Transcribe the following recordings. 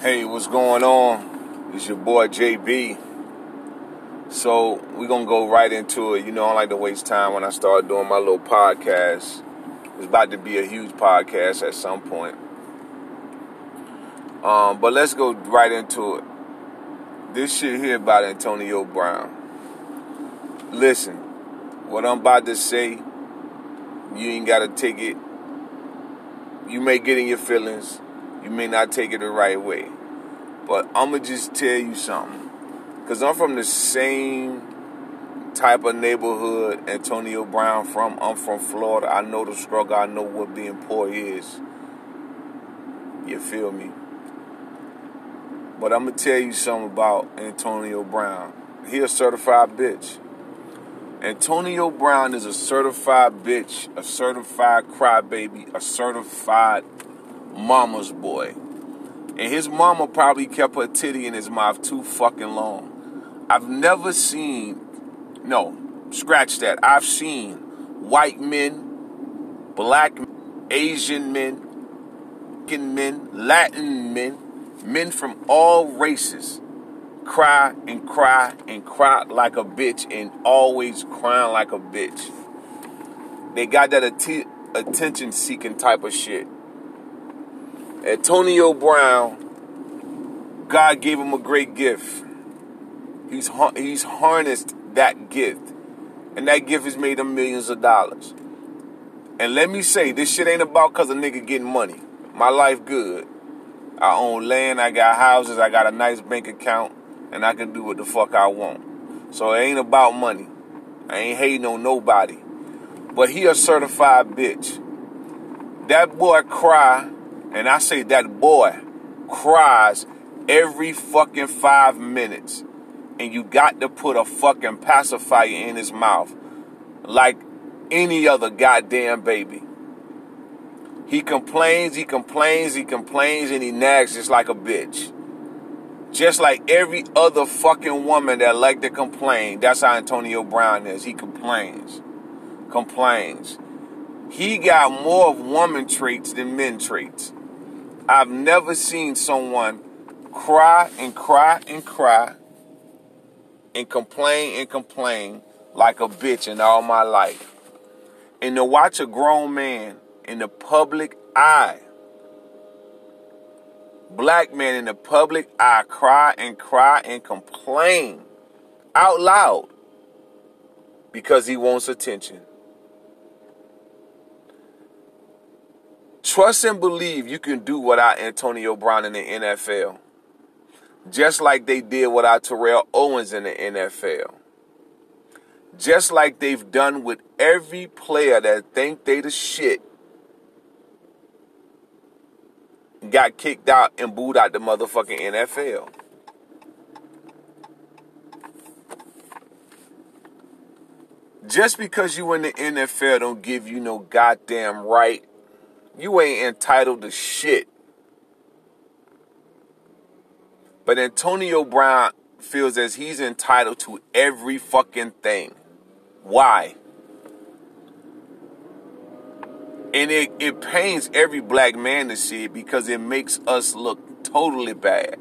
Hey, what's going on? It's your boy JB. So we're gonna go right into it. You know, I like to waste time when I start doing my little podcast. It's about to be a huge podcast at some point. Um, but let's go right into it. This shit here about Antonio Brown. Listen, what I'm about to say, you ain't gotta take it. You may get in your feelings you may not take it the right way. But I'm going to just tell you something. Because I'm from the same type of neighborhood Antonio Brown from. I'm from Florida. I know the struggle. I know what being poor is. You feel me? But I'm going to tell you something about Antonio Brown. He a certified bitch. Antonio Brown is a certified bitch, a certified crybaby, a certified mama's boy. And his mama probably kept her titty in his mouth too fucking long. I've never seen, no, scratch that. I've seen white men, black, men, Asian men, men, Latin men, men from all races cry and cry and cry like a bitch and always crying like a bitch. They got that attention seeking type of shit. Antonio Brown, God gave him a great gift. He's he's harnessed that gift, and that gift has made him millions of dollars. And let me say, this shit ain't about cause a nigga getting money. My life good. I own land, I got houses, I got a nice bank account, and I can do what the fuck I want. So it ain't about money. I ain't hating on nobody. But he a certified bitch. That boy cry and I say that boy cries every fucking five minutes. And you got to put a fucking pacifier in his mouth like any other goddamn baby. He complains, he complains, he complains, and he nags just like a bitch. Just like every other fucking woman that like to complain. That's how Antonio Brown is. He complains. Complains. He got more of woman traits than men traits. I've never seen someone cry and cry and cry and complain and complain like a bitch in all my life. And to watch a grown man in the public eye, black man in the public eye, cry and cry and complain out loud because he wants attention. Trust and believe you can do without Antonio Brown in the NFL. Just like they did without Terrell Owens in the NFL. Just like they've done with every player that think they the shit. Got kicked out and booed out the motherfucking NFL. Just because you in the NFL don't give you no goddamn right you ain't entitled to shit. But Antonio Brown feels as he's entitled to every fucking thing. Why? And it, it pains every black man to see it because it makes us look totally bad.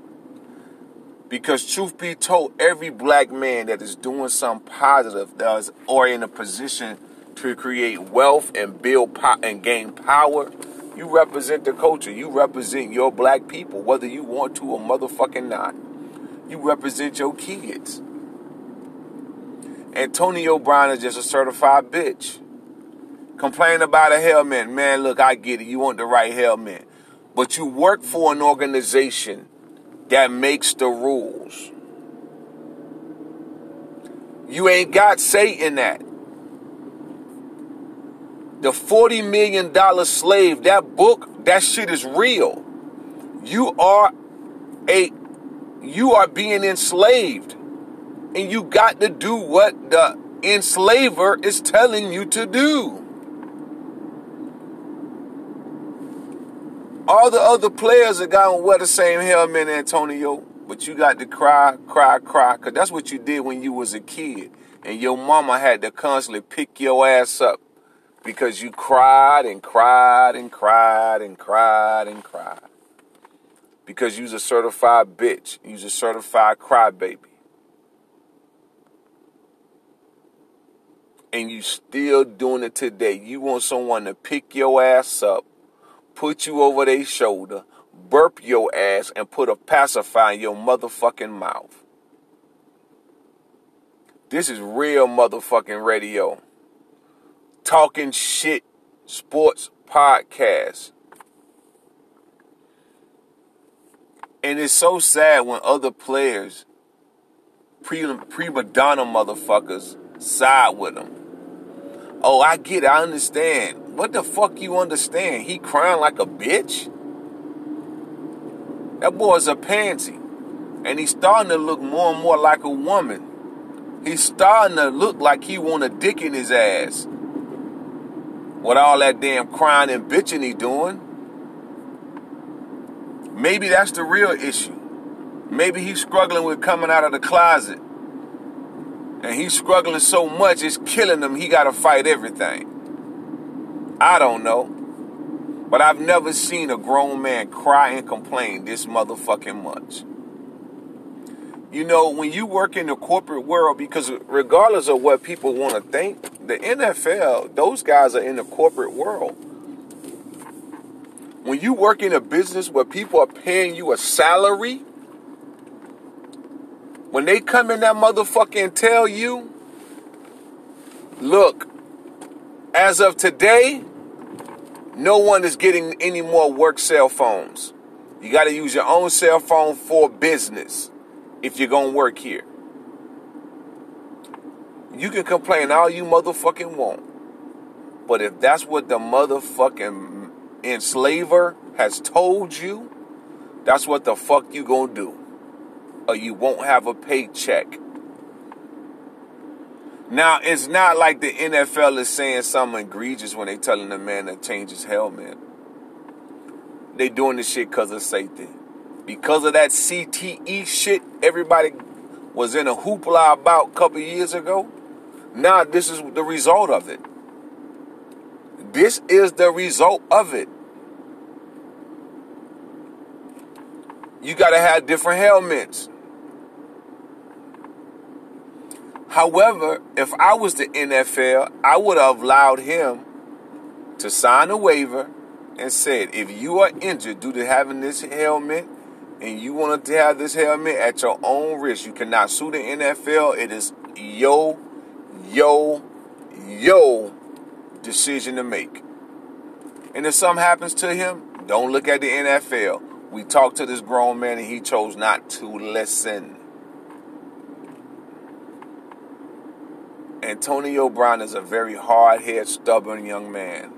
Because truth be told, every black man that is doing something positive does or in a position to create wealth and build po- and gain power, you represent the culture. You represent your black people, whether you want to or motherfucking not. You represent your kids. Antonio Brown is just a certified bitch. Complain about a helmet. Man, look, I get it. You want the right helmet. But you work for an organization that makes the rules. You ain't got say in that. The $40 million slave, that book, that shit is real. You are a you are being enslaved. And you got to do what the enslaver is telling you to do. All the other players are going to wear the same helmet, Antonio. But you got to cry, cry, cry. Because that's what you did when you was a kid. And your mama had to constantly pick your ass up because you cried and cried and cried and cried and cried. because you's a certified bitch. You's a certified crybaby. And you still doing it today. You want someone to pick your ass up, put you over their shoulder, burp your ass, and put a pacifier in your motherfucking mouth. This is real motherfucking radio. Talking shit sports podcast. And it's so sad when other players, pre prima donna motherfuckers, side with them. Oh, I get it. I understand. What the fuck you understand? He crying like a bitch? That boy's a pansy. And he's starting to look more and more like a woman. He's starting to look like he want a dick in his ass. With all that damn crying and bitching he doing. Maybe that's the real issue. Maybe he's struggling with coming out of the closet. And he's struggling so much, it's killing him. He got to fight everything. I don't know. But I've never seen a grown man cry and complain this motherfucking much. You know, when you work in the corporate world, because regardless of what people want to think, the NFL, those guys are in the corporate world. When you work in a business where people are paying you a salary, when they come in that motherfucker and tell you, look, as of today, no one is getting any more work cell phones. You got to use your own cell phone for business if you're going to work here. You can complain all you motherfucking want. But if that's what the motherfucking enslaver has told you, that's what the fuck you gonna do. Or you won't have a paycheck. Now, it's not like the NFL is saying something egregious when they telling the man to change his helmet. They doing this shit because of safety. Because of that CTE shit everybody was in a hoopla about a couple years ago. Now this is the result of it. This is the result of it. You got to have different helmets. However, if I was the NFL, I would have allowed him to sign a waiver and said, if you are injured due to having this helmet and you wanted to have this helmet at your own risk, you cannot sue the NFL. It is yo, yo, yo decision to make. And if something happens to him, don't look at the NFL. We talked to this grown man and he chose not to listen. Antonio Brown is a very hard headed, stubborn young man.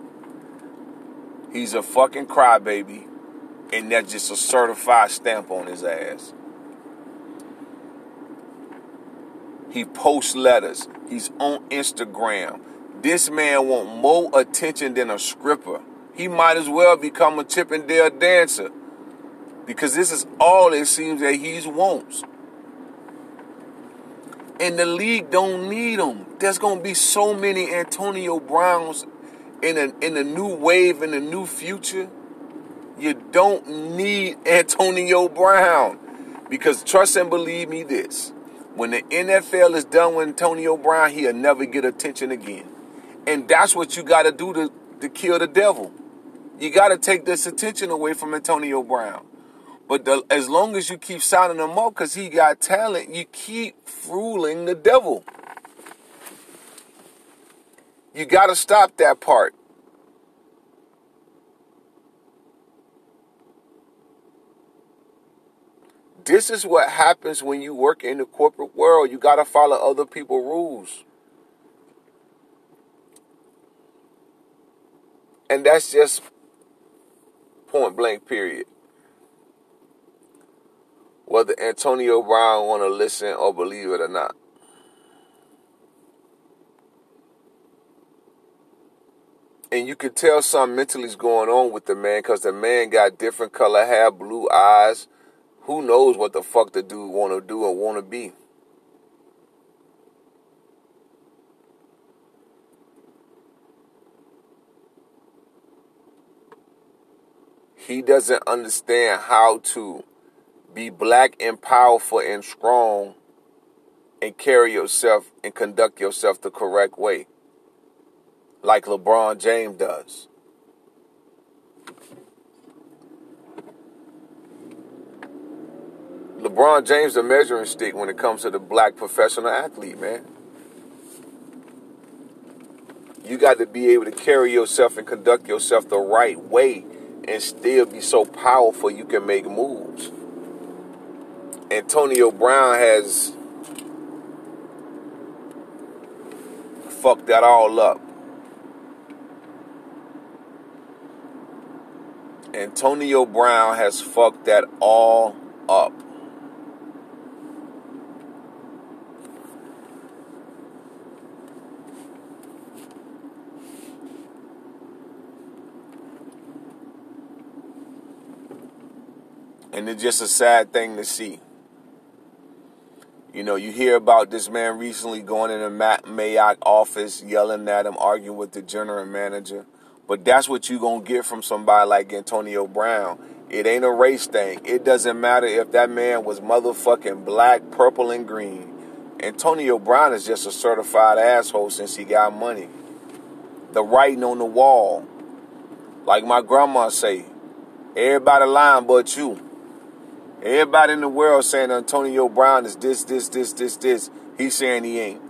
He's a fucking crybaby, and that's just a certified stamp on his ass. He posts letters. He's on Instagram. This man want more attention than a stripper. He might as well become a Chippendale dancer because this is all it seems that he wants. And the league don't need him. There's gonna be so many Antonio Browns in a in a new wave in a new future. You don't need Antonio Brown. Because trust and believe me this. When the NFL is done with Antonio Brown, he'll never get attention again. And that's what you gotta do to, to kill the devil. You gotta take this attention away from Antonio Brown. But the, as long as you keep signing him up because he got talent, you keep fooling the devil. You got to stop that part. This is what happens when you work in the corporate world. You got to follow other people's rules. And that's just point blank, period whether Antonio Brown want to listen or believe it or not. And you can tell something mentally is going on with the man because the man got different color hair, blue eyes. Who knows what the fuck the dude want to do or want to be. He doesn't understand how to be black and powerful and strong and carry yourself and conduct yourself the correct way, like LeBron James does. LeBron James the measuring stick when it comes to the black professional athlete, man. You got to be able to carry yourself and conduct yourself the right way and still be so powerful you can make moves. Antonio Brown has fucked that all up. Antonio Brown has fucked that all up. And it's just a sad thing to see. You know, you hear about this man recently going in a Matt Mayock office, yelling at him, arguing with the general manager. But that's what you're going to get from somebody like Antonio Brown. It ain't a race thing. It doesn't matter if that man was motherfucking black, purple, and green. Antonio Brown is just a certified asshole since he got money. The writing on the wall. Like my grandma say, everybody lying but you. Everybody in the world saying Antonio Brown is this, this, this, this, this. He's saying he ain't.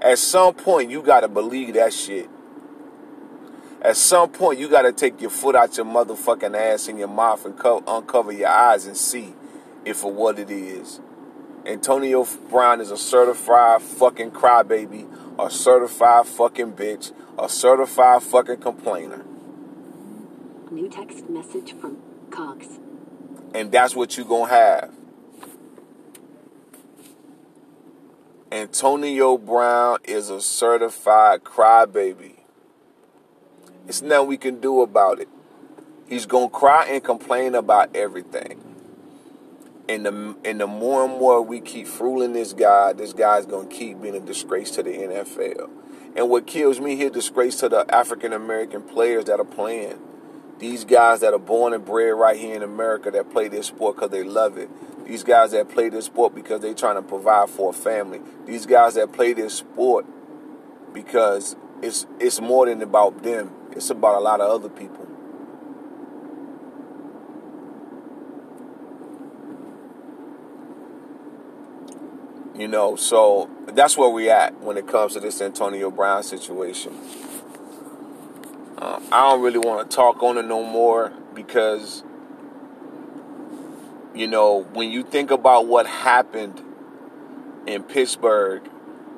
At some point, you got to believe that shit. At some point, you got to take your foot out your motherfucking ass and your mouth and co- uncover your eyes and see if for what it is. Antonio Brown is a certified fucking crybaby, a certified fucking bitch, a certified fucking complainer. New text message from Cox. And that's what you're going to have. Antonio Brown is a certified crybaby. It's nothing we can do about it. He's going to cry and complain about everything. And the, and the more and more we keep fooling this guy, this guy's going to keep being a disgrace to the NFL. And what kills me, he's a disgrace to the African American players that are playing. These guys that are born and bred right here in America that play this sport because they love it. These guys that play this sport because they're trying to provide for a family. These guys that play this sport because it's it's more than about them. It's about a lot of other people. You know, so that's where we at when it comes to this Antonio Brown situation. Uh, I don't really want to talk on it no more because, you know, when you think about what happened in Pittsburgh,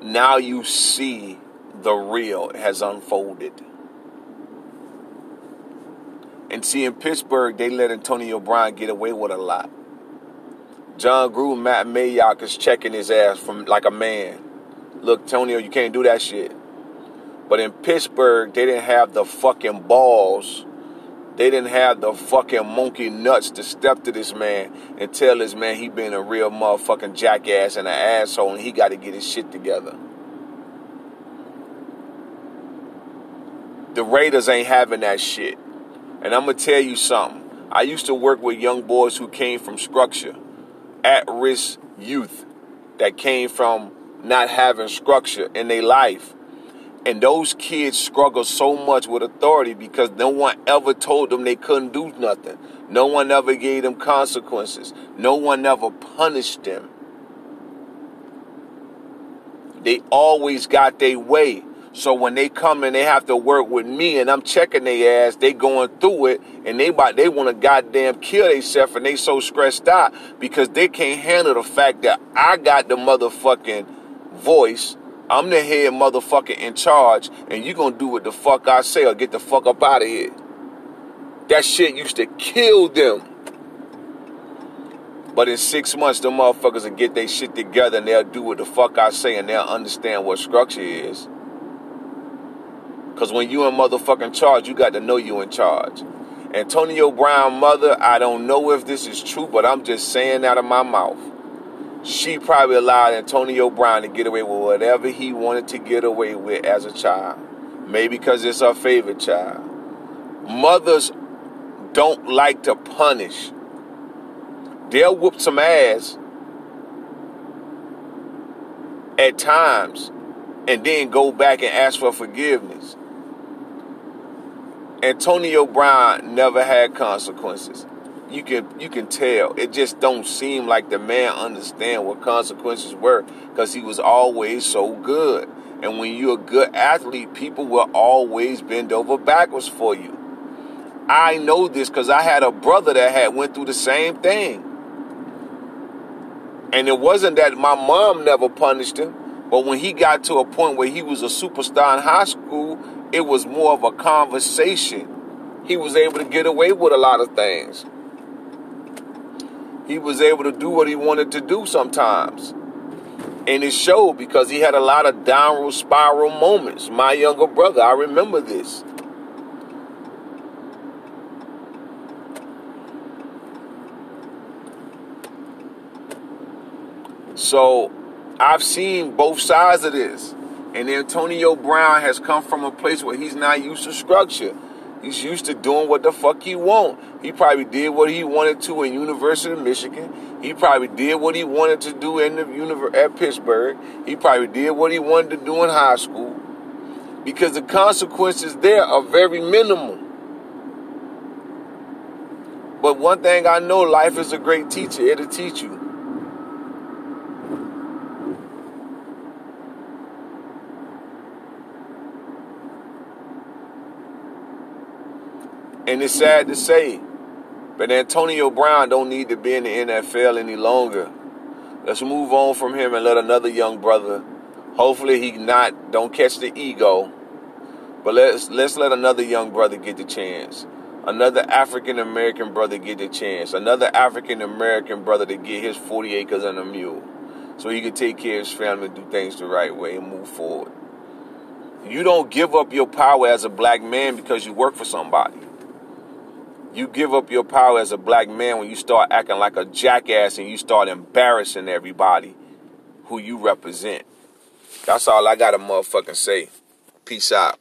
now you see the real has unfolded. And see, in Pittsburgh, they let Antonio Brown get away with a lot. Jon Gruden, Matt Mayock is checking his ass from like a man. Look, Antonio, you can't do that shit. But in Pittsburgh, they didn't have the fucking balls. They didn't have the fucking monkey nuts to step to this man and tell this man he been a real motherfucking jackass and an asshole and he got to get his shit together. The Raiders ain't having that shit. And I'm going to tell you something. I used to work with young boys who came from structure, at risk youth that came from not having structure in their life. And those kids struggle so much with authority because no one ever told them they couldn't do nothing. No one ever gave them consequences. No one ever punished them. They always got their way. So when they come and they have to work with me and I'm checking their ass, they going through it and they about they want to goddamn kill themselves and they so stressed out because they can't handle the fact that I got the motherfucking voice I'm the head motherfucker in charge, and you gonna do what the fuck I say or get the fuck up out of here. That shit used to kill them. But in six months, the motherfuckers will get their shit together and they'll do what the fuck I say and they'll understand what structure is. Cause when you in motherfucking charge, you got to know you in charge. Antonio Brown mother, I don't know if this is true, but I'm just saying out of my mouth she probably allowed Antonio Brown to get away with whatever he wanted to get away with as a child. Maybe because it's her favorite child. Mothers don't like to punish. They'll whoop some ass at times and then go back and ask for forgiveness. Antonio Brown never had consequences. You can you can tell. It just don't seem like the man understand what consequences were because he was always so good. And when you're a good athlete, people will always bend over backwards for you. I know this because I had a brother that had went through the same thing. And it wasn't that my mom never punished him, but when he got to a point where he was a superstar in high school, it was more of a conversation. He was able to get away with a lot of things. He was able to do what he wanted to do sometimes. And it showed because he had a lot of downward spiral moments. My younger brother, I remember this. So I've seen both sides of this. And Antonio Brown has come from a place where he's not used to structure. He's used to doing what the fuck he want. He probably did what he wanted to in University of Michigan. He probably did what he wanted to do in the univer- at Pittsburgh. He probably did what he wanted to do in high school. Because the consequences there are very minimal. But one thing I know, life is a great teacher. It'll teach you. And it's sad to say, but Antonio Brown don't need to be in the NFL any longer. Let's move on from him and let another young brother. Hopefully he not don't catch the ego. But let's let's let another young brother get the chance. Another African American brother get the chance. Another African American brother to get his 40 acres and a mule. So he can take care of his family, do things the right way, and move forward. You don't give up your power as a black man because you work for somebody. You give up your power as a black man when you start acting like a jackass and you start embarrassing everybody who you represent. That's all I got to motherfucking say. Peace out.